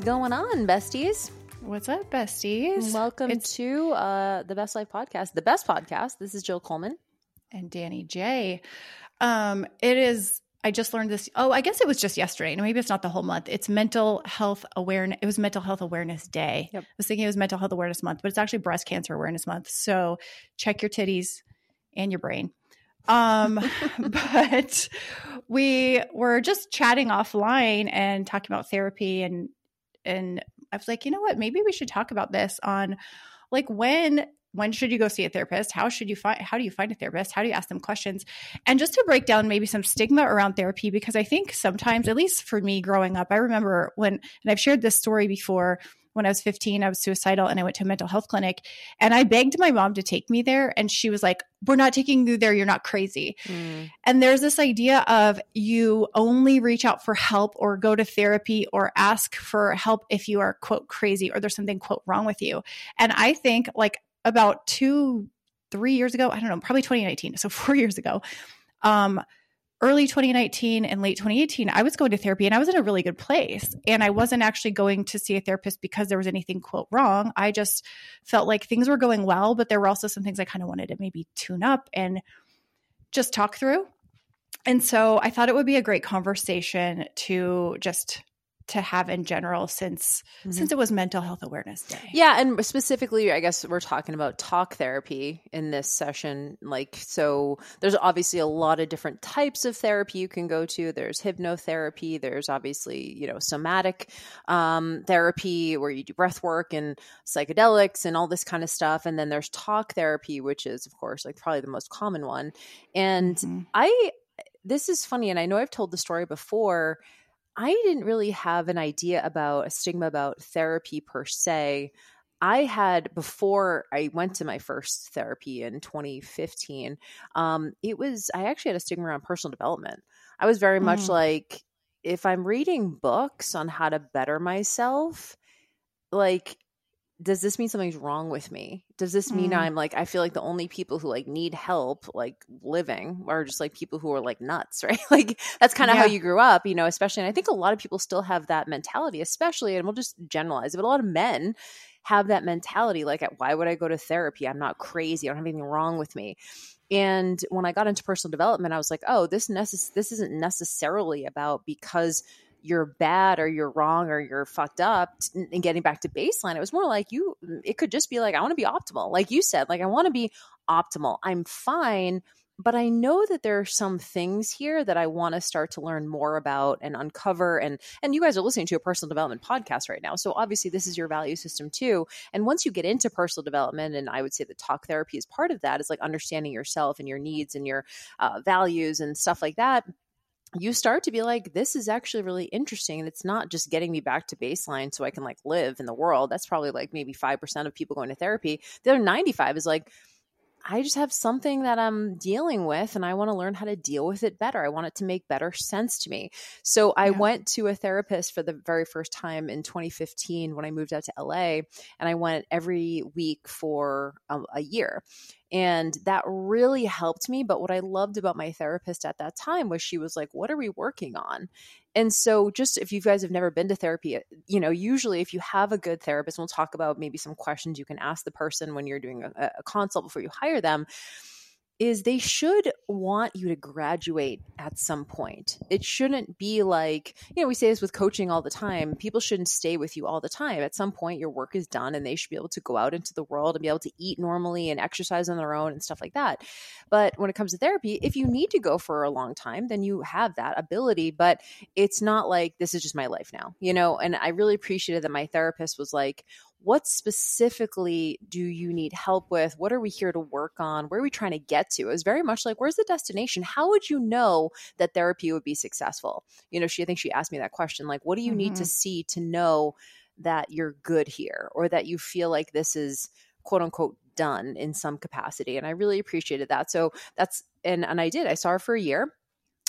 Is going on, besties? What's up, besties? Welcome It's- to uh, the Best Life Podcast, the best podcast. This is Jill Coleman. and Danny J. Um, it is. I just learned this. Oh, I guess it was just yesterday. and Maybe it's not the whole month. It's Mental Health Awareness. It was Mental Health Awareness Day. Yep. I was thinking it was Mental Health Awareness Month, but it's actually Breast Cancer Awareness Month. So check your titties and your brain. Um, but we were just chatting offline and talking about therapy and and I was like, you know what? Maybe we should talk about this on like when when should you go see a therapist? How should you find how do you find a therapist? How do you ask them questions? And just to break down maybe some stigma around therapy because I think sometimes at least for me growing up, I remember when and I've shared this story before when I was 15, I was suicidal and I went to a mental health clinic and I begged my mom to take me there and she was like, "We're not taking you there. You're not crazy." And there's this idea of you only reach out for help or go to therapy or ask for help if you are, quote, crazy or there's something, quote, wrong with you. And I think like about two, three years ago, I don't know, probably 2019, so four years ago, um, early 2019 and late 2018, I was going to therapy and I was in a really good place. And I wasn't actually going to see a therapist because there was anything, quote, wrong. I just felt like things were going well, but there were also some things I kind of wanted to maybe tune up and just talk through. And so I thought it would be a great conversation to just to have in general since Mhm. since it was mental health awareness day. Yeah, and specifically, I guess we're talking about talk therapy in this session. Like, so there's obviously a lot of different types of therapy you can go to. There's hypnotherapy. There's obviously, you know, somatic um, therapy where you do breath work and psychedelics and all this kind of stuff. And then there's talk therapy, which is, of course, like probably the most common one. And Mhm. I, this is funny, and I know I've told the story before. I didn't really have an idea about a stigma about therapy per se. I had before I went to my first therapy in 2015. Um, it was I actually had a stigma around personal development. I was very much Mm. like, if I'm reading books on how to better myself, like does this mean something's wrong with me? Does this mean Mm. I'm like I feel like the only people who like need help like living are just like people who are like nuts, right? like that's kind of how you grew up, you know, especially and I think a lot of people still have that mentality, especially and we'll just generalize it, but a lot of men have that mentality like why would I go to therapy? I'm not crazy. I don't have anything wrong with me. And when I got into personal development, I was like, oh, this necess- this isn't necessarily about because you're bad or you're wrong or you're fucked up and getting back to baseline. It was more like you, it could just be like, I want to be optimal. Like you said, like I want to be optimal. I'm fine, but I know that there are some things here that I want to start to learn more about and uncover. And, and you guys are listening to a personal development podcast right now. So obviously this is your value system too. And once you get into personal development, and I would say that talk therapy is part of that, is like understanding yourself and your needs and your uh, values and stuff like that you start to be like this is actually really interesting and it's not just getting me back to baseline so i can like live in the world that's probably like maybe 5% of people going to therapy the other 95 is like I just have something that I'm dealing with and I want to learn how to deal with it better. I want it to make better sense to me. So I Yeah. went to a therapist for the very first time in 2015 when I moved out to LA and I went every week for a, a year. And that really helped me. But what I loved about my therapist at that time was she was like, What are we working on? And so, just if you guys have never been to therapy, uh, you know, usually if you have a good therapist, we'll talk about maybe some questions you can ask the person when you're doing a, a consult before you hire them is they should want you to graduate at some point. It shouldn't be like, you know, we say this with coaching all the time. People shouldn't stay with you all the time. At some point, your work is done and they should be able to go out into the world and be able to eat normally and exercise on their own and stuff like that. But when it comes to therapy, if you need to go for a long time, then you have that ability. But it's not like this is just my life now, you know? And I really appreciated that my therapist was like, what specifically do you need help with? What are we here to work on? Where are we trying to get to? It was very much like, where's the destination? How would you know that therapy would be successful? You know, she, I think she asked me that question, like, what do you mm-hmm. need to mm-hmm. see to know that you're good here or that you feel like this is quote unquote done in some capacity? And I really appreciated that. So that's, and, and I did, I saw her for a year.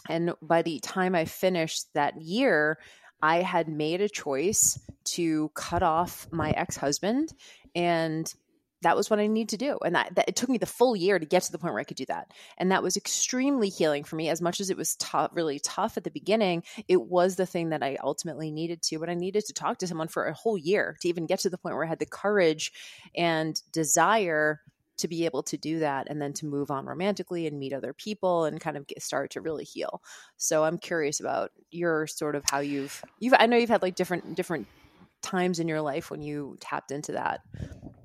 And by the time I finished that year, I had made a choice to cut off my ex husband, and that was what I needed to do. And that, that, it took me the full year to get to the point where I could do that. And that was extremely healing for me. As much as it was tough, really tough at the beginning, it was the thing that I ultimately needed to. But I needed to talk to someone for a whole year to even get to the point where I had the courage and desire to be able to do that and then to move on romantically and meet other people and kind of get start to really heal. So I'm curious about your sort of how you've you've I know you've had like different different times in your life when you tapped into that.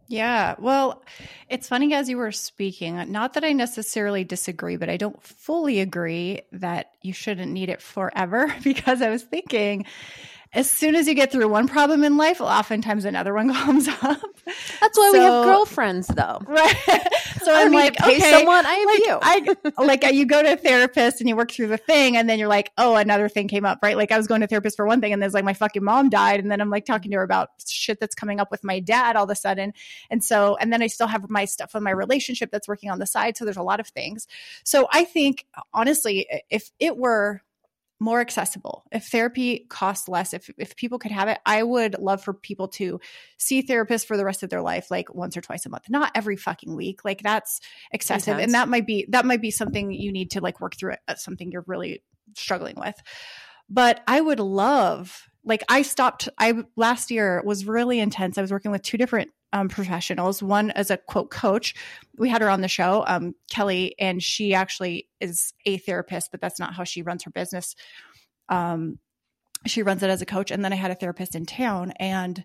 Yeah. Well, it's funny as you were speaking, not that I necessarily disagree, but I don't fully agree that you shouldn't need it forever because I was thinking as soon as you get through one problem in life, oftentimes another one comes up. That's why so, we have girlfriends, though. Right. So I'm like, okay, someone. I am like, you. I like you go to a therapist and you work through the thing, and then you're like, oh, another thing came up, right? Like I was going to therapist for one thing, and there's like my fucking mom died, and then I'm like talking to her about shit that's coming up with my dad all of a sudden, and so and then I still have my stuff in my relationship that's working on the side. So there's a lot of things. So I think honestly, if it were more accessible. If therapy costs less, if if people could have it, I would love for people to see therapists for the rest of their life, like once or twice a month, not every fucking week. Like that's excessive, Intense. and that might be that might be something you need to like work through. It, uh, something you're really struggling with. But I would love, like, I stopped. I last year was really intense. I was working with two different um, professionals. One as a quote coach. We had her on the show, um, Kelly, and she actually is a therapist, but that's not how she runs her business. Um, she runs it as a coach. And then I had a therapist in town, and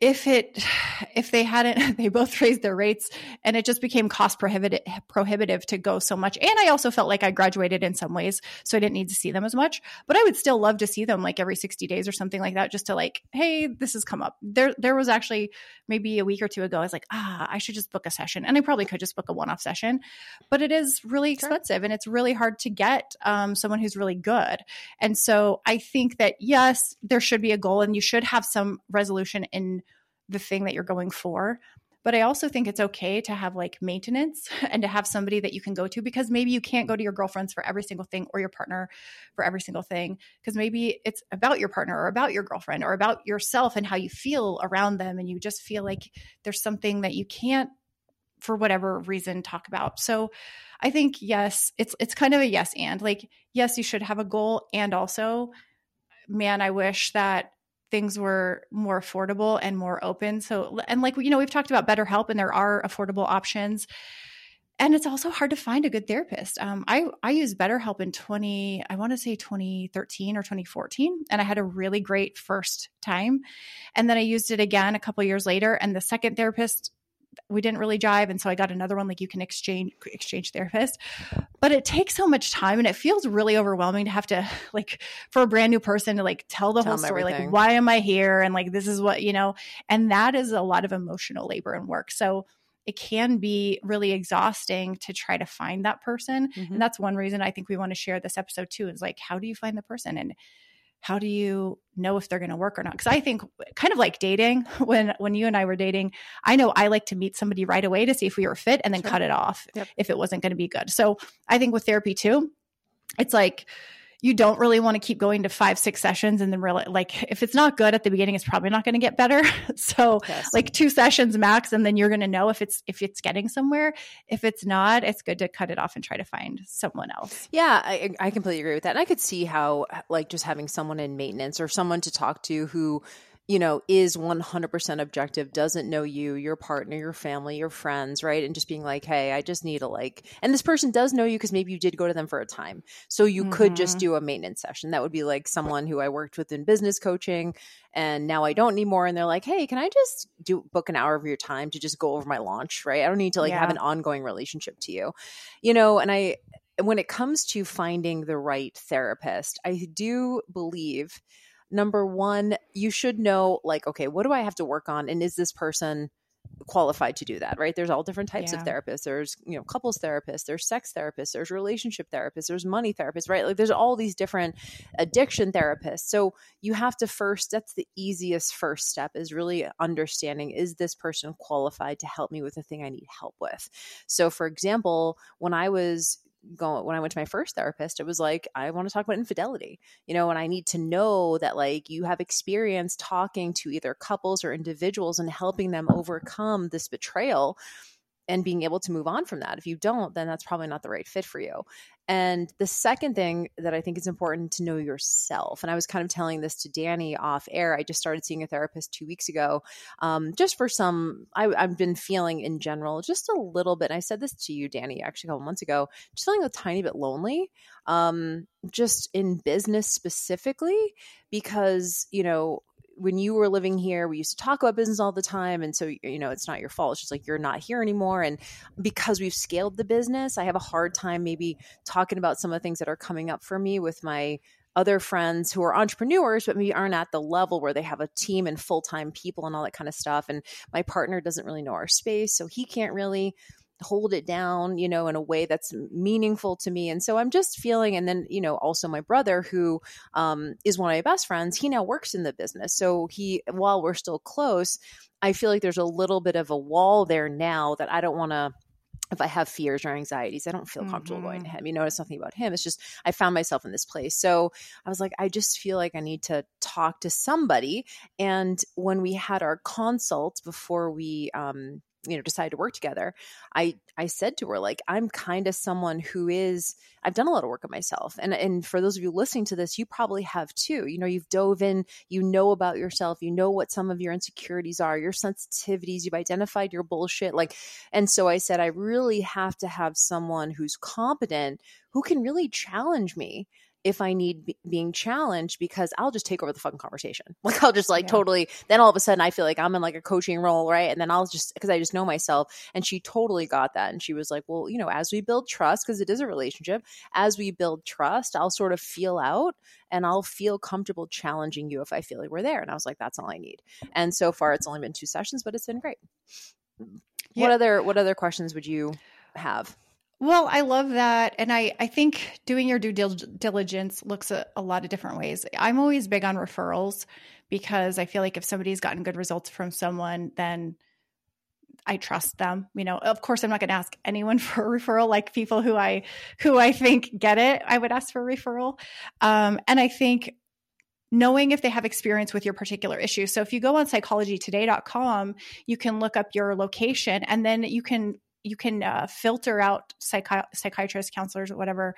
if it if they hadn't they both raised their rates and it just became cost prohibitive prohibitive to go so much. And i also felt like i graduated in some ways so i didn't need to see them as much but i would still love to see them like every 60 days or something like that just to like hey this has come up. There there was actually maybe a week or two ago i was like ah i should just book a session. And i probably could just book a one-off session but it is really expensive sure. and it's really hard to get um, someone who's really good. And so i think that yes there should be a goal and you should have some resolution in the thing that you're going for. But I also think it's okay to have like maintenance and to have somebody that you can go to because maybe you can't go to your girlfriends for every single thing or your partner for every single thing because maybe it's about your partner or about your girlfriend or about yourself and how you feel around them. And you just feel like there's something that you can't, for whatever reason, talk about. So I think, yes, it's, it's kind of a yes and like, yes, you should have a goal. And also, man, I wish that things were more affordable and more open. So, and like, you know, we've talked about BetterHelp and there are affordable options. And it's also hard to find a good therapist. Um, I, I used BetterHelp in 20, I want to say 2013 or 2014. And I had a really great first time. And then I used it again a couple years later. And the second therapist we didn't really jive and so i got another one like you can exchange exchange therapist. But it takes so much time and it feels really overwhelming to have to like for a brand new person to like tell the tell whole story everything. like why am i here? and like this is what you know? And that is a lot of emotional labor and work. So it can be really exhausting to try to find that person. Mm-hmm. and that's one reason i think we want to share this episode too is like how do you find the person? And how do you know if they're going to work or not because i think kind of like dating when when you and i were dating i know i like to meet somebody right away to see if we were fit and then sure. cut it off yep. if it wasn't going to be good so i think with therapy too it's like you don't really want to keep going to five, six sessions and then really like if it's not good at the beginning, it's probably not going to get better. so yes. like two sessions max, and then you're going to know if it's if it's getting somewhere. If it's not, it's good to cut it off and try to find someone else. Yeah, I, I completely agree with that. And I could see how like just having someone in maintenance or someone to talk to who you know, is 100% objective, doesn't know you, your partner, your family, your friends, right? And just being like, hey, I just need a like, and this person does know you because maybe you did go to them for a time. So you mm-hmm. could just mm-hmm. do a maintenance session. That would be like someone who I worked with in business coaching and now I don't need more. And they're like, hey, can I just do book an hour of your time to just go over my launch, right? I don't need to like yeah. have an ongoing relationship to you, you know, and I, when it comes to finding the right therapist, I do believe number one, you should know, like, okay, what do I have to work on? And is this person qualified to do that right? There's all different types yeah. of therapists. There's you know couples therapists there's sex therapists there's relationship therapists there's money therapists right? Like there's all these different addiction therapists. So you have to first that's the easiest first step is really understanding is this person qualified to help me with the thing i need help with? So for example when i was going when I went to my first therapist, it was like, I want to talk about infidelity, you know, and I need to know that like you have experience talking to either couples or individuals and helping them overcome this betrayal and being able to move on from that. If you don't, then that's probably not the right fit for you. And the second thing that I think is important to know yourself, and I was kind of telling this to Danny off air. I just started seeing a therapist two weeks ago, um, just for some. I, have been feeling in general just a little bit. And I said this to you, Danny, actually a couple months ago, just feeling a tiny bit lonely, um, just in business specifically, because you know when you were living here, we used to talk about business all the time. And so, you know, it's not your fault. It's just like you're not here anymore. And because we've scaled the business, I have a hard time maybe talking about some of the things that are coming up for me with my other friends who are entrepreneurs, but maybe aren't at the level where they have a team and full time people and all that kind of stuff. And my partner doesn't really know our space. So he can't really hold it down, you know, in a way that's meaningful to me. And so I'm just feeling, and then, you know, also my brother, who um, is one of my best friends, he now works in the business. So he, while we're still close, I feel like there's a little bit of a wall there now that I don't want to if I have fears or anxieties, I don't feel comfortable mm-hmm. going to him. You know, it's nothing about him. It's just I found myself in this place. So I was like, I just feel like I need to talk to somebody. And when we had our consult before we um, you know decided to work together i i said to her like i'm kind of someone who is i've done a lot of work on myself. And and for those of you listening to this you probably have too. You know you've dove in you know about yourself you know what some of your insecurities are your sensitivities you've identified your bullshit like and so i said i really have to have someone who's competent who can really challenge me if I need b- being challenged because I'll just take over the fucking conversation. Like I'll just like yeah. totally then all of a sudden I feel like I'm in like a coaching role, right? And then I'll just because I just know myself and she totally got that and she was like, "Well, you know, as we build trust because it is a relationship, as we build trust, I'll sort of feel out and I'll feel comfortable challenging you if I feel like we're there." And I was like, "That's all I need." And so far it's only been two sessions, but it's been great. Yeah. What other what other questions would you have? Well, I love that. And I, I think doing your due diligence looks a, a lot of different ways. I'm always big on referrals because I feel like if somebody's gotten good results from someone, then I trust them. You know, of course I'm not going to ask anyone for a referral like people who I who I think get it. I would ask for a referral. Um, and I think knowing if they have experience with your particular issue. So if you go on psychologytoday.com, you can look up your location and then you can you can uh, filter out psychi- psychiatrists, counselors, or whatever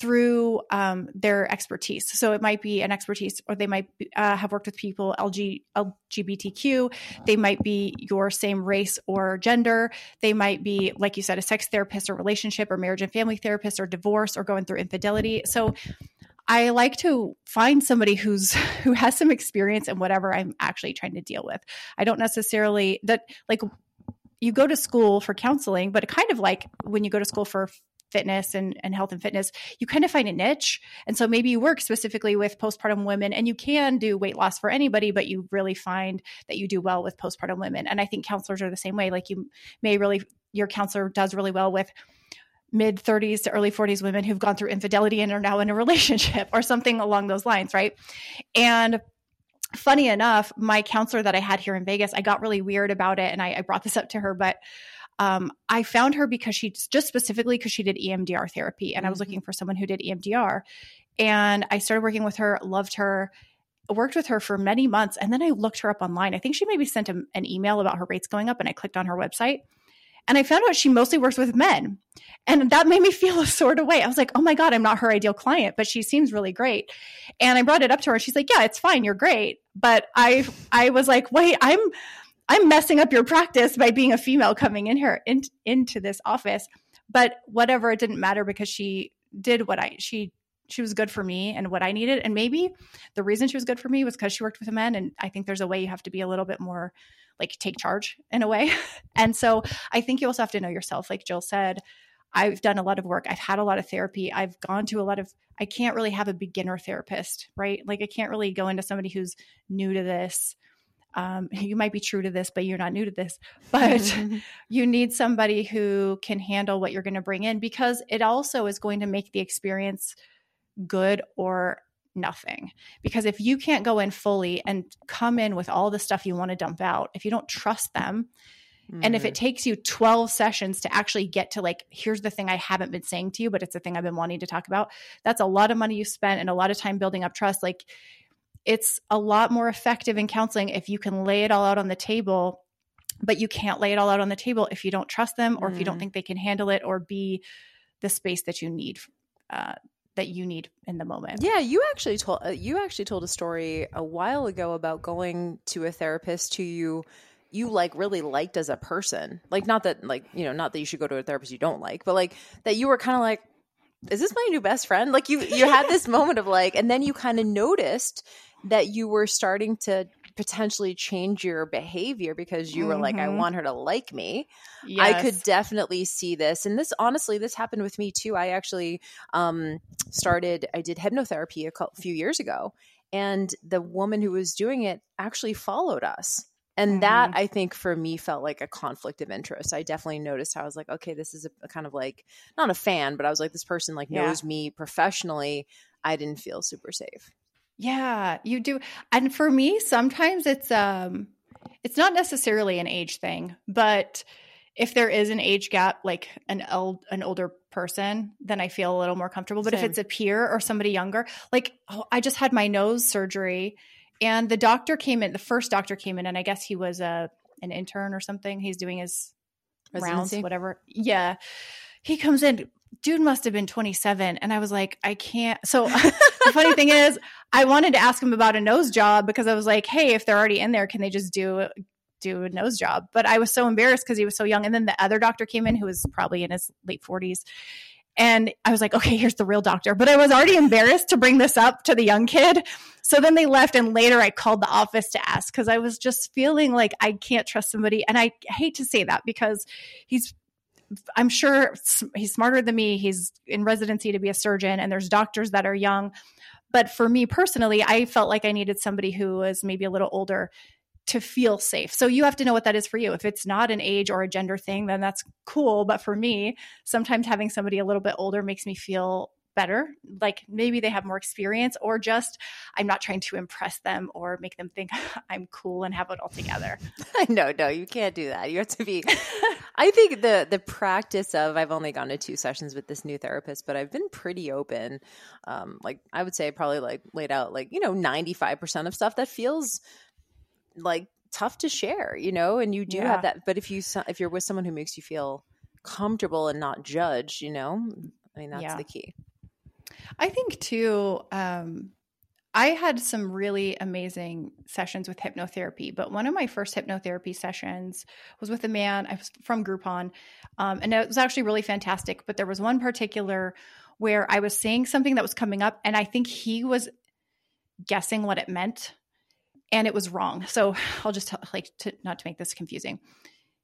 through um, their expertise. So it might be an expertise, or they might uh, have worked with people LG, LGBTQ. They might be your same race or gender. They might be, like you said, a sex therapist or relationship or marriage and family therapist or divorce or going through infidelity. So I like to find somebody who's who has some experience in whatever I'm actually trying to deal with. I don't necessarily that like you go to school for counseling, but kind of like when you go to school for fitness and, and health and fitness, you kind of find a niche. And so maybe you work specifically with postpartum women and you can do weight loss for anybody, but you really find that you do well with postpartum women. And I think counselors are the same way. Like you may really, your counselor does really well with mid 30s to early 40s women who've gone through infidelity and are now in a relationship or something along those lines, right? And funny enough, my counselor that I had here in Vegas, I got really weird about it and I, I brought this up to her, but um, I found her because she just specifically because she did EMDR therapy and mm-hmm. I was mm-hmm. looking for someone who did EMDR. And I started working with her, loved her, worked with her for many months. And then I looked her up online. I think she maybe sent a, an email about her rates going up and I clicked on her website and I found out she mostly works with men. And that made me feel a sort of way. I was like, oh my God, I'm not her ideal client, but she seems really great. And I brought it up to her. She's like, yeah, it's fine. You're great. But I, I was like, wait, I'm, I'm messing up your practice by being a female coming in here in, into this office. But whatever, it didn't matter because she did what I, she she was good for me and what I needed. And maybe the reason she was good for me was because she worked with men. And I think there's a way you have to be a little bit more like take charge in a way. and so I think you also have to know yourself. Like Jill said, I've done a lot of work. I've had a lot of therapy. I've gone to a lot of, I can't really have a beginner therapist, right? Like I can't really go into somebody who's new to this. Um, you might be true to this, but you're not new to this. But you need somebody who can handle what you're going to bring in because it also is going to make the experience good or nothing. Because if you can't go in fully and come in with all the stuff you want to dump out, if you don't trust them, mm-hmm. and if it mm-hmm. takes you 12 sessions to actually get to like, here's the thing I haven't been saying to you, but it's a thing I've been wanting to talk about, that's a lot of money you spent and a lot of time building up trust. Like, it's a lot more effective in counseling if you can lay it all out on the table but you can't lay it all out on the table if you don't trust them or mm. if you don't mm-hmm. think they can handle it or be the space that you need uh, that you need in the moment. Yeah, you actually told uh, you actually told a story a while ago about going to a therapist who you you like really liked as a person. Like not that like, you know, not that you should go to a therapist you don't like, but like that you were kind of like is this my new best friend? Like you you had this moment of like and then you kind of noticed that you were starting to potentially change your behavior because you were mm-hmm. like i mm-hmm. want her to like me yes. i could definitely see this and this honestly this happened with me too i actually um, started i did hypnotherapy a couple, few years ago and the woman who was doing it actually followed us and mm-hmm. that i think for me felt like a conflict of interest i definitely noticed how i was like okay this is a, a kind of like not a fan but i was like this person like yeah. knows me professionally i didn't feel super safe yeah, you do. And for me, sometimes it's um it's not necessarily an age thing, but if there is an age gap, like an old an older person, then I feel a little more comfortable. But Same. if it's a peer or somebody younger, like oh, I just had my nose surgery, and the doctor came in. The first doctor came in, and I guess he was a an intern or something. He's doing his Residency? rounds, whatever. Yeah, he comes in dude must have been 27 and i was like i can't so the funny thing is i wanted to ask him about a nose job because i was like hey if they're already in there can they just do do a nose job but i was so embarrassed because he was so young and then the other doctor came in who was probably in his late 40s and I was like, okay, here's the real doctor. But I was already embarrassed to bring this up to the young kid. So then they left. And later I called the office to ask because I was just feeling like I can't trust somebody. And I hate to say that because he's I'm sure he's smarter than me. He's in residency to be a surgeon, and there's doctors that are young. But for me personally, I felt like I needed somebody who was maybe a little older to feel safe. So you have to know what that is for you. If it's not an age or a gender thing, then that's cool. But for me, sometimes having somebody a little bit older makes me feel better. Like maybe they have more experience, or just I'm not trying to impress them or make them think I'm cool and have it all together. no, no, you can't do that. You have to be. I think the the practice of I've only gone to two sessions with this new therapist, but I've been pretty open. Um, like I would say, probably like laid out like you know ninety five percent of stuff that feels like tough to share, you know, and you do yeah. have that. But if you if you're with someone who makes you feel comfortable and not judged, you know, I mean that's yeah. the key. I think too, um, I had some really amazing sessions with hypnotherapy, but one of my first hypnotherapy sessions was with a man. I was from Groupon, um, and it was actually really fantastic. But there was one particular where I was saying something that was coming up, and I think he was guessing what it meant, and it was wrong. So I'll just tell, like to, not to make this confusing.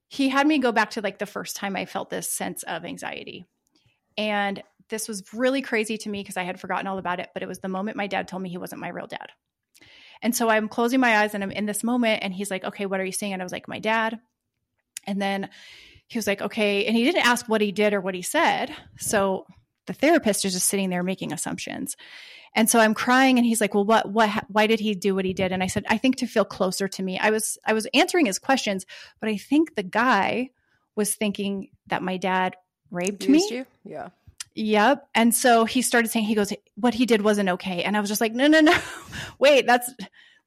He had me go back to like the first time I felt this sense of anxiety, and this was really crazy to me because I had forgotten all about it, but it was the moment my dad told me he wasn't my real dad. And so I'm closing my eyes and I'm in this moment and he's like, "Okay, what are you seeing?" And I was like, "My dad." And then he was like, "Okay." And he didn't ask what he did or what he said. So the therapist is just sitting there making assumptions. And so I'm crying and he's like, "Well, what what why did he do what he did?" And I said, "I think to feel closer to me." I was I was answering his questions, but I think the guy was thinking that my dad raped Used me. You? Yeah. Yep. And so he started saying, he goes, what he did wasn't okay. And I was just like, no, no, no, wait, that's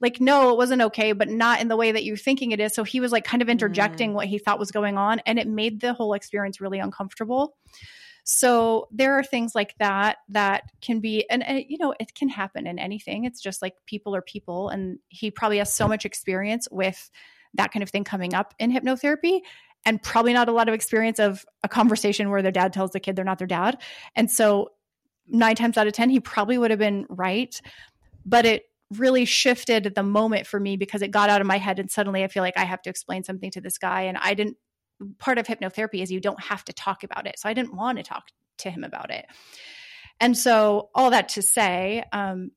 like, no, it wasn't okay, but not in the way that you're thinking it is. So he was like kind of interjecting mm. what he thought was going on. And it made the whole experience really uncomfortable. So there are things like that that can be, and, and, you know, it can happen in anything. It's just like people are people. And he probably has so much experience with that kind of thing coming up in hypnotherapy and probably not a lot of experience of a conversation where their dad tells the kid they're not their dad. And so, nine times out of 10, he probably would have been right. But it really shifted the moment for me because it got out of my head. And suddenly I feel like I have to explain something to this guy. And I didn't part of hypnotherapy is you don't have to talk about it. So I didn't want to talk to him about it. And so, all that to say, um,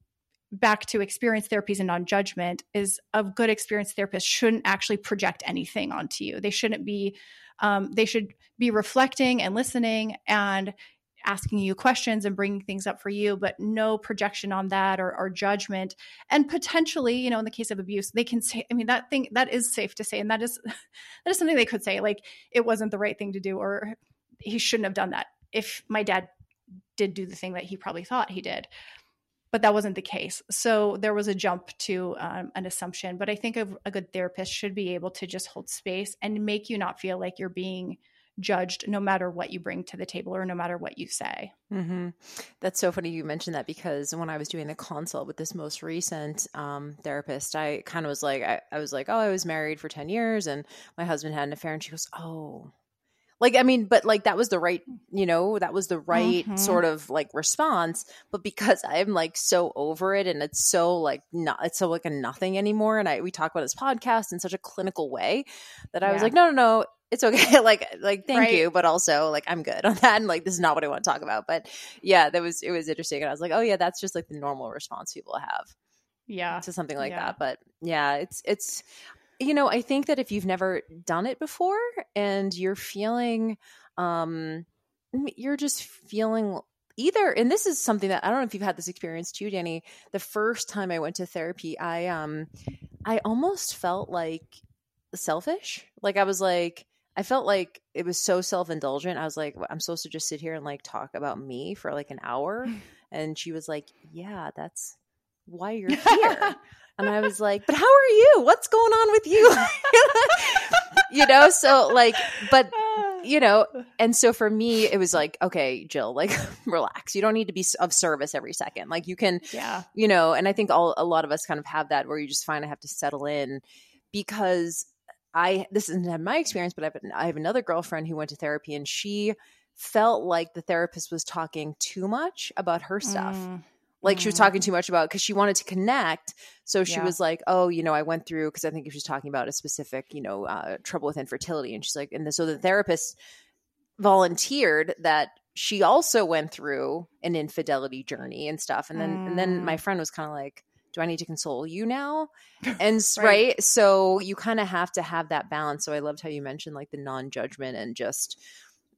back to experience therapies and non judgment is a good experience therapist shouldn't actually project anything onto you. They shouldn't be, um, they should be reflecting and listening and asking you questions and bringing things up for you, but no projection on that or, or, judgment. And potentially, you know, in the case of abuse, they can say, I mean, that thing that is safe to say, and that is that is something they could say, like it wasn't the right thing to do, or he shouldn't have done that. If my dad did do the thing that he probably thought he did. But that wasn't the case. So there was a jump to um, an assumption. But I think a, a good therapist should be able to just hold space and make you not feel like you're being judged no matter what you bring to the table or no matter what you say. Mm-hmm. That's so funny you mentioned that because when I was doing the consult with this most recent um, therapist, I kind of was like, I, I was like, oh, I was married for 10 years and my husband had an affair. And she goes, oh, like i mean but like that was the right you know that was the right mm-hmm. sort of like response but because i'm like so over it and it's so like not it's so like a nothing anymore and i we talk about this podcast in such a clinical way that i yeah. was like no no no it's okay like like thank right. you but also like i'm good on that and like this is not what i want to talk about but yeah that was it was interesting and i was like oh yeah that's just like the normal response people have yeah to something like yeah. that but yeah it's it's you know, I think that if you've never done it before and you're feeling, um, you're just feeling either, and this is something that I don't know if you've had this experience too, Danny. The first time I went to therapy, I, um, I almost felt like selfish. Like I was like, I felt like it was so self indulgent. I was like, I'm supposed to just sit here and like talk about me for like an hour. And she was like, Yeah, that's why you're here. And I was like, but how are you? What's going on with you? you know, so like, but you know, and so for me, it was like, okay, Jill, like, relax. You don't need to be of service every second. Like, you can, yeah, you know, and I think all a lot of us kind of have that where you just find I have to settle in because I this isn't my experience, but I have, I have another girlfriend who went to therapy and she felt like the therapist was talking too much about her stuff. Mm like she was mm-hmm. talking too much about because she wanted to connect so she yeah. was like oh you know i went through because i think she was talking about a specific you know uh, trouble with infertility and she's like and the, so the therapist volunteered that she also went through an infidelity journey and stuff and then mm. and then my mm. friend was kind of like do i need to console you now and right. right so you kind of have to have that balance so i loved how you mentioned like the non-judgment and just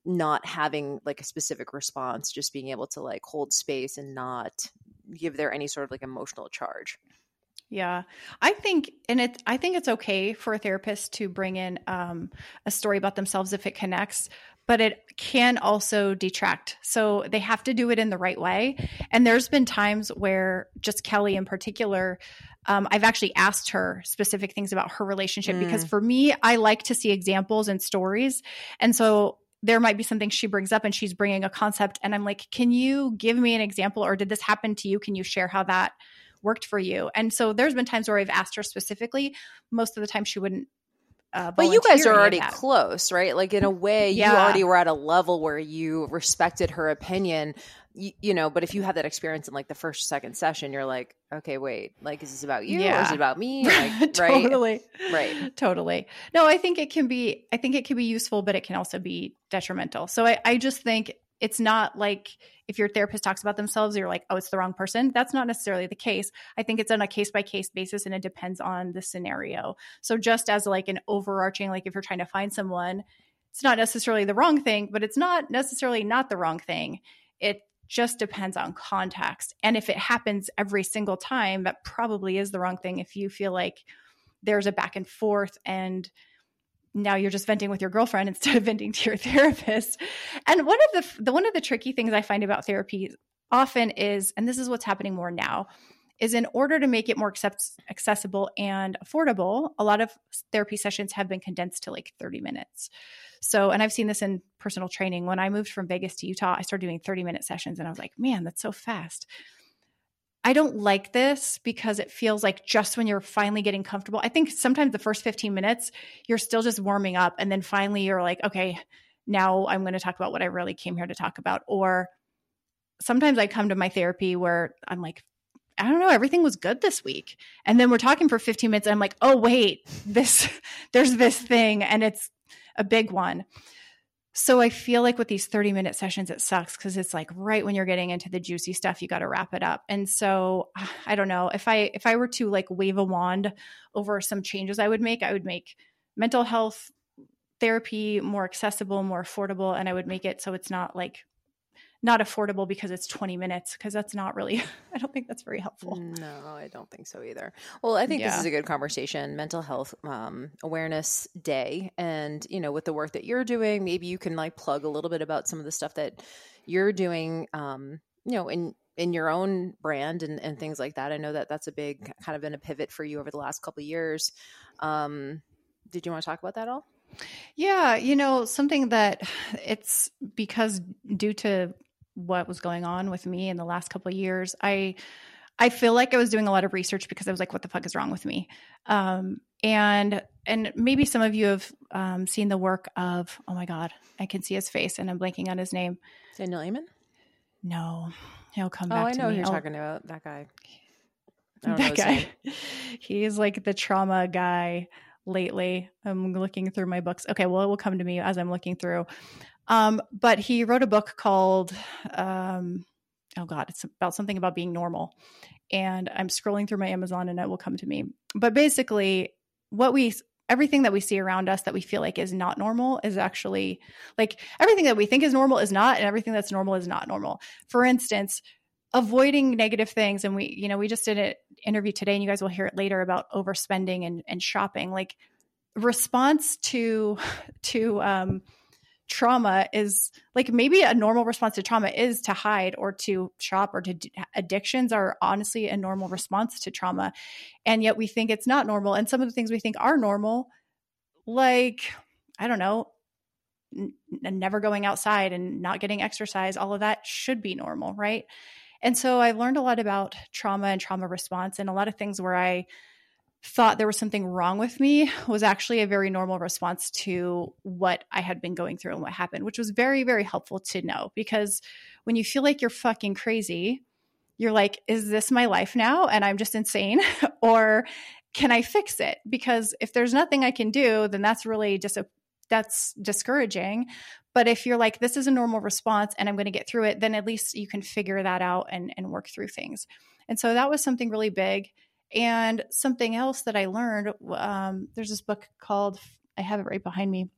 not having like a specific response just being able to like hold space and not give there any sort of like emotional charge. Yeah, I think, and it, I think it's okay for a therapist to bring in um, a story about themselves if it connects, but it can also detract. So they have to do it in the right way. And there's been times where just Kelly in particular, um, I've actually asked her specific things about her relationship mm. because for me, I like to see examples and stories. And so there might be something she brings up and she's bringing a concept and i'm like can you give me an example or did this happen to you can you share how that worked for you and so there's been times where i've asked her specifically most of the time she wouldn't uh, but you guys are already close, right? Like in a way, yeah. you already were at a level where you respected her opinion you, you, know, but if you have that experience in like the first second session, you're like, okay, wait, like, is this about you yeah. or is it about me? Like, totally. Right. Right. Totally. No, I think it can be, I think it can be useful, but it can also be detrimental. So I, I just think it's not like if your therapist talks about themselves, you're like, oh, it's the wrong person. That's not necessarily the case. I think it's on a case by case basis and it depends on the scenario. So just as like an overarching, like if you're trying to find someone, it's not necessarily the wrong thing, but it's not necessarily not the wrong thing. It just depends on context. And if it happens every single time, that probably is the wrong thing. If you feel like there's a back and forth and now you're just venting with your girlfriend instead of venting to your therapist. And one of the, the one of the tricky things I find about therapy often is, and this is what's happening more now, is in order to make it more accept- accessible and affordable, a lot of therapy sessions have been condensed to like 30 minutes. So, and I've seen this in personal training. When I moved from Vegas to Utah, I started doing 30 minute sessions and I was like, man, that's so fast. I don't like this because it feels like just when you're finally getting comfortable. I think sometimes the first 15 minutes, you're still just warming up. And then finally you're like, okay, now I'm going to talk about what I really came here to talk about. Or sometimes I come to my therapy where I'm like, I don't know, everything was good this week. And then we're talking for 15 minutes and I'm like, oh, wait, this, there's this thing and it's a big one. So I feel like with these 30 minute sessions, it sucks because it's like right when you're getting into the juicy stuff, you got to wrap it up. And so I don't know if I if I were to like wave a wand over some changes I would make, I would make mental health therapy more accessible, more affordable, and I would make it so it's not like not affordable because it's 20 minutes because that's not really i don't think that's very helpful. No i don't think so either. Well i think yeah. this is a good conversation mental health um, awareness day. And you know with the work that you're doing maybe you can like plug a little bit about some of the stuff that you're doing um, you know in in your own brand and, and things like that. I know that that's a big kind of been a pivot for you over the last couple years. Um, did you want to talk about that all? Yeah, you know, something that it's because due to what was going on with me in the last couple of years, I I feel like I was doing a lot of research because I was like, what the fuck is wrong with me? Um, and and maybe some of you have um, seen the work of oh my god, I can see his face and I'm blanking on his name. Daniel Amen. No, he'll come oh, back. Oh, I know who you're talking about. That guy. That guy. He's like the trauma guy lately. I'm looking through my books. Okay, well, it will come to me as I'm looking through. Um, but he wrote a book called, um, oh God, it's about something about being normal. And I'm scrolling through my Amazon and it will come to me. But basically, what we, everything that we see around us that we feel like is not normal is actually like everything that we think is normal is not, and everything that's normal is not normal. For instance, avoiding negative things. And we, you know, we just did an interview today and you guys will hear it later about overspending and, and shopping. Like response to, to, um, trauma is like maybe a normal response to trauma is to hide or to shop or to addictions are honestly a normal response to trauma. And yet we think it's not normal. And some of the things we think are normal like i don't know n- never going outside and not getting exercise all of that should be normal right? And so i learned a lot about trauma and trauma response and a lot of things where i thought there was something wrong with me was actually a very normal response to what I had been going through and what happened, which was very, very helpful to know because when you feel like you're fucking crazy, you're like, is this my life now? And I'm just insane? or can I fix it? Because if there's nothing I can do, then that's really just a that's discouraging. But if you're like, this is a normal response and I'm going to get through it, then at least you can figure that out and, and work through things. And so that was something really big. And something else that I learned um, there's this book called, I have it right behind me.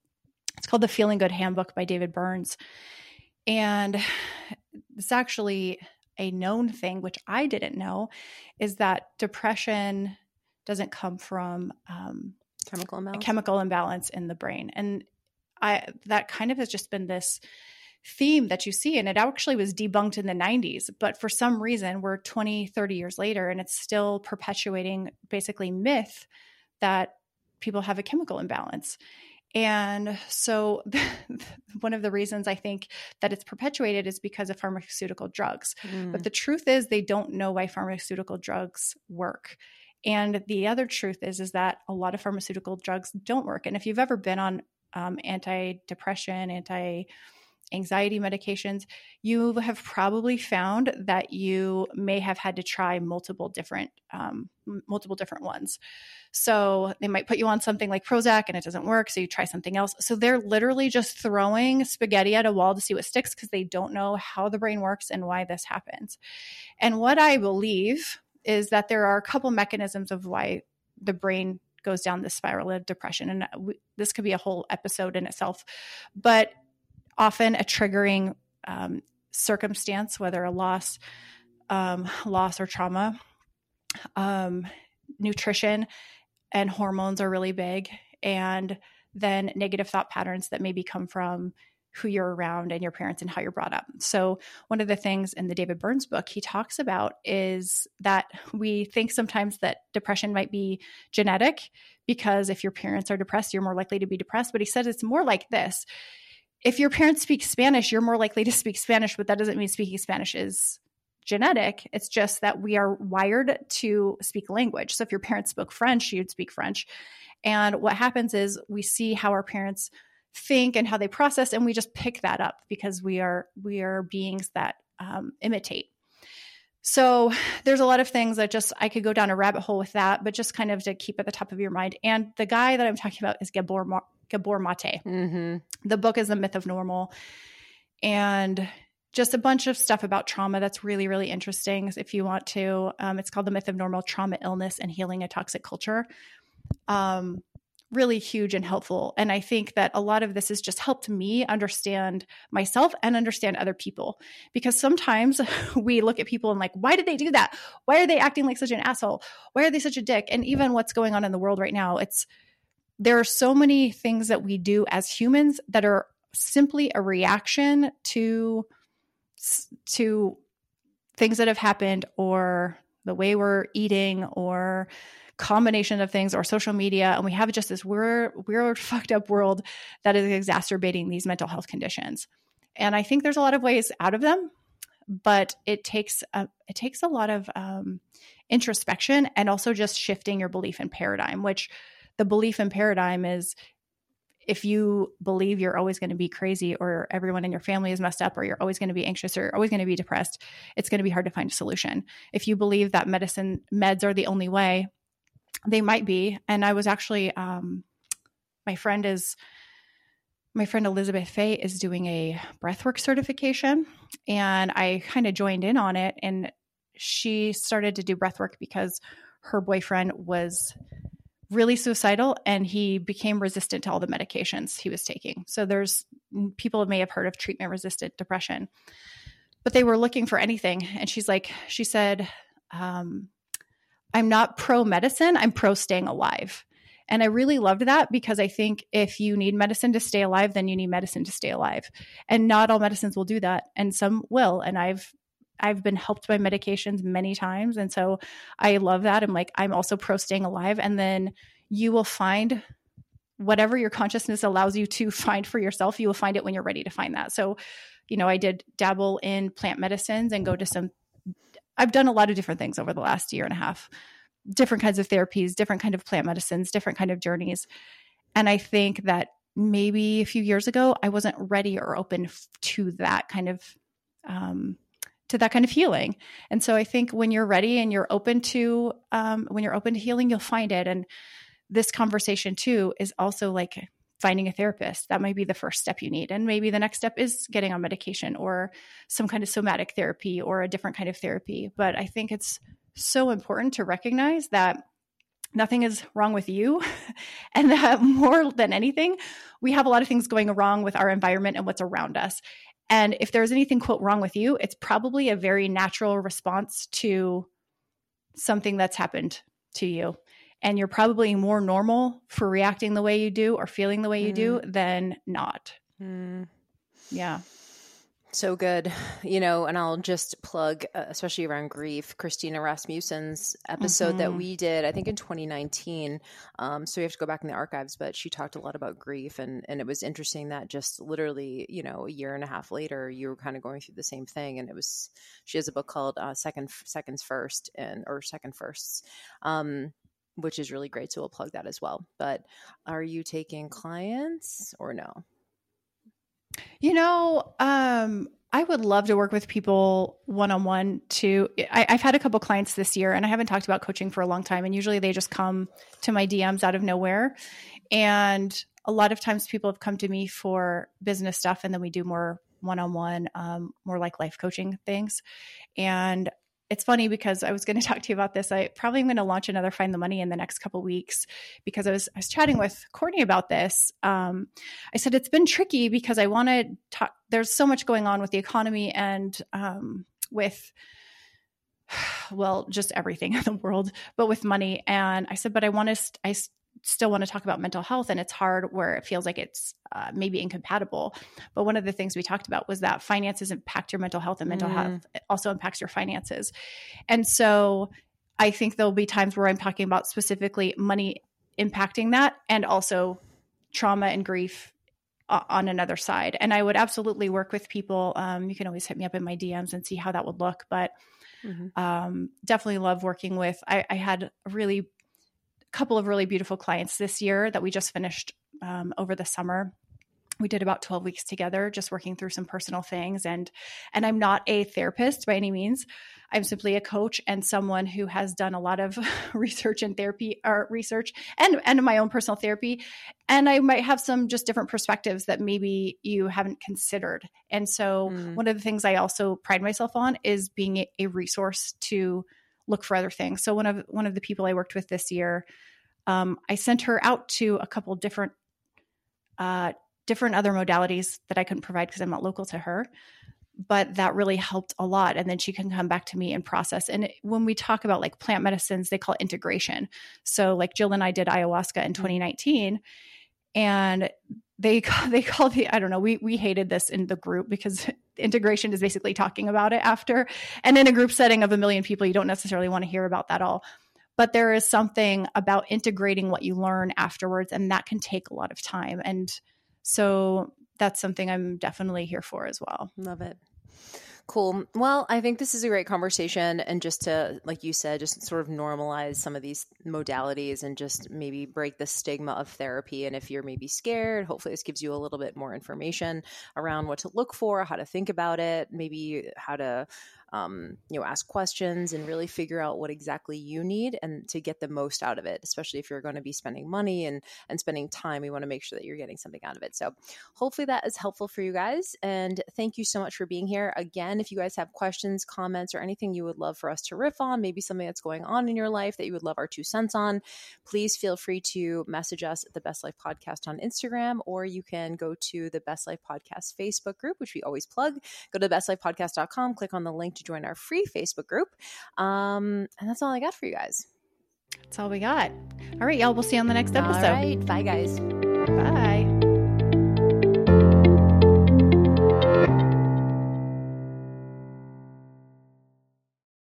It's called The Feeling Good Handbook by David Burns. And it's actually a known thing, which I didn't know, is that depression doesn't come from um, chemical imbalance. chemical imbalance in the brain. And I that kind of has just been this theme that you see and it actually was debunked in the 90s but for some reason we're 20 30 years later and it's still perpetuating basically myth that people have a chemical imbalance. And so one of the reasons i think that it's perpetuated is because of pharmaceutical drugs. Mm. but the truth is they don't know why pharmaceutical drugs work. And the other truth is is that a lot of pharmaceutical drugs don't work. And if you've ever been on um, anti-depression anti anxiety medications, you have probably found that you may have had to try multiple different um, multiple different ones. So they might put you on something like Prozac and it doesn't work, so you try something else. So they're literally just throwing spaghetti at a wall to see what sticks because they don't know how the brain works and why this happens. And what I believe is that there are a couple mechanisms of why the brain goes down this spiral of depression and we, this could be a whole episode in itself but often a triggering um, circumstance, whether a loss, um, loss or trauma. Um, nutrition and hormones are really big, and then negative thought patterns that maybe come from who you're around and your parents and how you're brought up. So, one of the things in the David Burns book he talks about is that we think sometimes that depression might be genetic because if your parents are depressed, you're more likely to be depressed. But he says it's more like this if your parents speak Spanish, you're more likely to speak Spanish, but that doesn't mean speaking Spanish is genetic. It's just that we are wired to speak language. So if your parents spoke French, you'd speak French. And what happens is we see how our parents think and how they process, and we just pick that up because we are we are beings that um, imitate. So there's a lot of things that just I could go down a rabbit hole with that, but just kind of to keep at the top of your mind. And the guy that I'm talking about is Gabor Ma- Gabor Mate. Mm-hmm. The book is The Myth of Normal, and just a bunch of stuff about trauma that's really really interesting. If you want to, um, it's called The Myth of Normal: Trauma, Illness, and Healing a Toxic Culture. Um, really huge and helpful. And I think that a lot of this has just helped me understand myself and understand other people. Because sometimes we look at people and like, why did they do that? Why are they acting like such an asshole? Why are they such a dick? And even what's going on in the world right now, it's there are so many things that we do as humans that are simply a reaction to to things that have happened or the way we're eating or combination of things or social media and we have just this weird weird fucked up world that is exacerbating these mental health conditions. And i think there's a lot of ways out of them but it takes a, it takes a lot of um, introspection and also just shifting your belief in paradigm which the belief in paradigm is if you believe you're always going to be crazy or everyone in your family is messed up or you're always going to be anxious or you're always going to be depressed it's going to be hard to find a solution if you believe that medicine meds are the only way they might be. And I was actually, um, my friend is, my friend Elizabeth Fay is doing a breathwork certification, and I kind of joined in on it. And she started to do breathwork because her boyfriend was really suicidal and he became resistant to all the medications he was taking. So there's people may have heard of treatment resistant depression, but they were looking for anything. And she's like, she said, um, I'm not pro medicine, I'm pro staying alive. And I really loved that because I think if you need medicine to stay alive, then you need medicine to stay alive. And not all medicines will do that, and some will. And I've I've been helped by medications many times. And so I love that. I'm like, I'm also pro staying alive. And then you will find whatever your consciousness allows you to find for yourself, you will find it when you're ready to find that. So, you know, I did dabble in plant medicines and go to some I've done a lot of different things over the last year and a half, different kinds of therapies, different kind of plant medicines, different kind of journeys. And I think that maybe a few years ago, I wasn't ready or open to that kind of um, to that kind of healing. And so I think when you're ready and you're open to um, when you're open to healing, you'll find it. And this conversation too is also like finding a therapist. That might be the first step you need. And maybe the next step is getting on medication or some kind of somatic therapy or a different kind of therapy. But I think it's so important to recognize that nothing is wrong with you. and that more than anything, we have a lot of things going wrong with our environment and what's around us. And if there's anything, quote, wrong with you, it's probably a very natural response to something that's happened to you and you're probably more normal for reacting the way you do or feeling the way you mm. do than not. Mm. Yeah. So good. You know, and I'll just plug, uh, especially around grief, Christina Rasmussen's episode mm-hmm. that we did, I think in 2019. Um, so we have to go back in the archives, but she talked a lot about grief. And, and it was interesting that just literally, you know, a year and a half later, you were kind of going through the same thing. And it was, she has a book called uh, Second Seconds First and, or Second Firsts. Um, which is really great. So we'll plug that as well. But are you taking clients or no? You know, um, I would love to work with people one on one. To I, have had a couple clients this year, and I haven't talked about coaching for a long time. And usually, they just come to my DMs out of nowhere. And a lot of times, people have come to me for business stuff, and then we do more one on one, more like life coaching things. And it's funny because I was going to talk to you about this. I probably am going to launch another Find the Money in the next couple weeks because I was I was chatting with Courtney about this. Um, I said it's been tricky because I want to talk. There's so much going on with the economy and um, with well, just everything in the world, but with money. And I said, but I want to. I still want to talk about mental health and it's hard where it feels like it's uh, maybe incompatible but one of the things we talked about was that finances impact your mental health and mental mm. health also impacts your finances and so i think there'll be times where i'm talking about specifically money impacting that and also trauma and grief uh, on another side and i would absolutely work with people um, you can always hit me up in my dms and see how that would look but Mm-hmm. Um, definitely love working with. I, I, had a really couple of really beautiful clients this year that we just finished um, over the summer. We did about 12 weeks together just working through some personal things and and i'm not a therapist by any means. I'm simply a coach and someone who has done a lot of research and therapy or research and and my own personal therapy. And i might have some just different perspectives that maybe you haven't considered. And so mm. one of the things i also pride myself on is being a, a resource to look for other things so one of one of the people i worked with this year um, i sent her out to a couple different uh, different other modalities that I couldn't provide because I'm not local to her. But that really helped a lot. And then she can come back to me and process. And when we talk about like plant medicines, they call it integration. So, like Jill and I did ayahuasca in mm-hmm. 2019, and they they call the I don't know we we hated this in the group because integration is basically talking about it after and in a group setting of a million people you don't necessarily want to hear about that all but there is something about integrating what you learn afterwards and that can take a lot of time and so that's something I'm definitely here for as well. Love it. Cool. Well, I think this is a great conversation. And just to, like you said, just sort of normalize some of these modalities and just maybe break the stigma of therapy. And if you're maybe scared, hopefully this gives you a little bit more information around what to look for, how to think about it, maybe how to um, you know, ask questions and really figure out what exactly you need and to get the most out of it, especially if you're going to be spending money and and spending time. We want to make sure that you're getting something out of it. So hopefully that is helpful for you guys. And thank you so much for being here. Again, if you guys have questions, comments, or anything you would love for us to riff on, maybe something that's going on in your life that you would love our two cents on, please feel free to message us at the Best Life Podcast on Instagram, or you can go to the Best Life Podcast Facebook group, which we always plug. Go to the bestlifepodcast.com, click on the link to join our free Facebook group. Um, and that's all I got for you guys. That's all we got. All right, y'all. We'll see you on the next episode. All right. Bye, guys. Bye.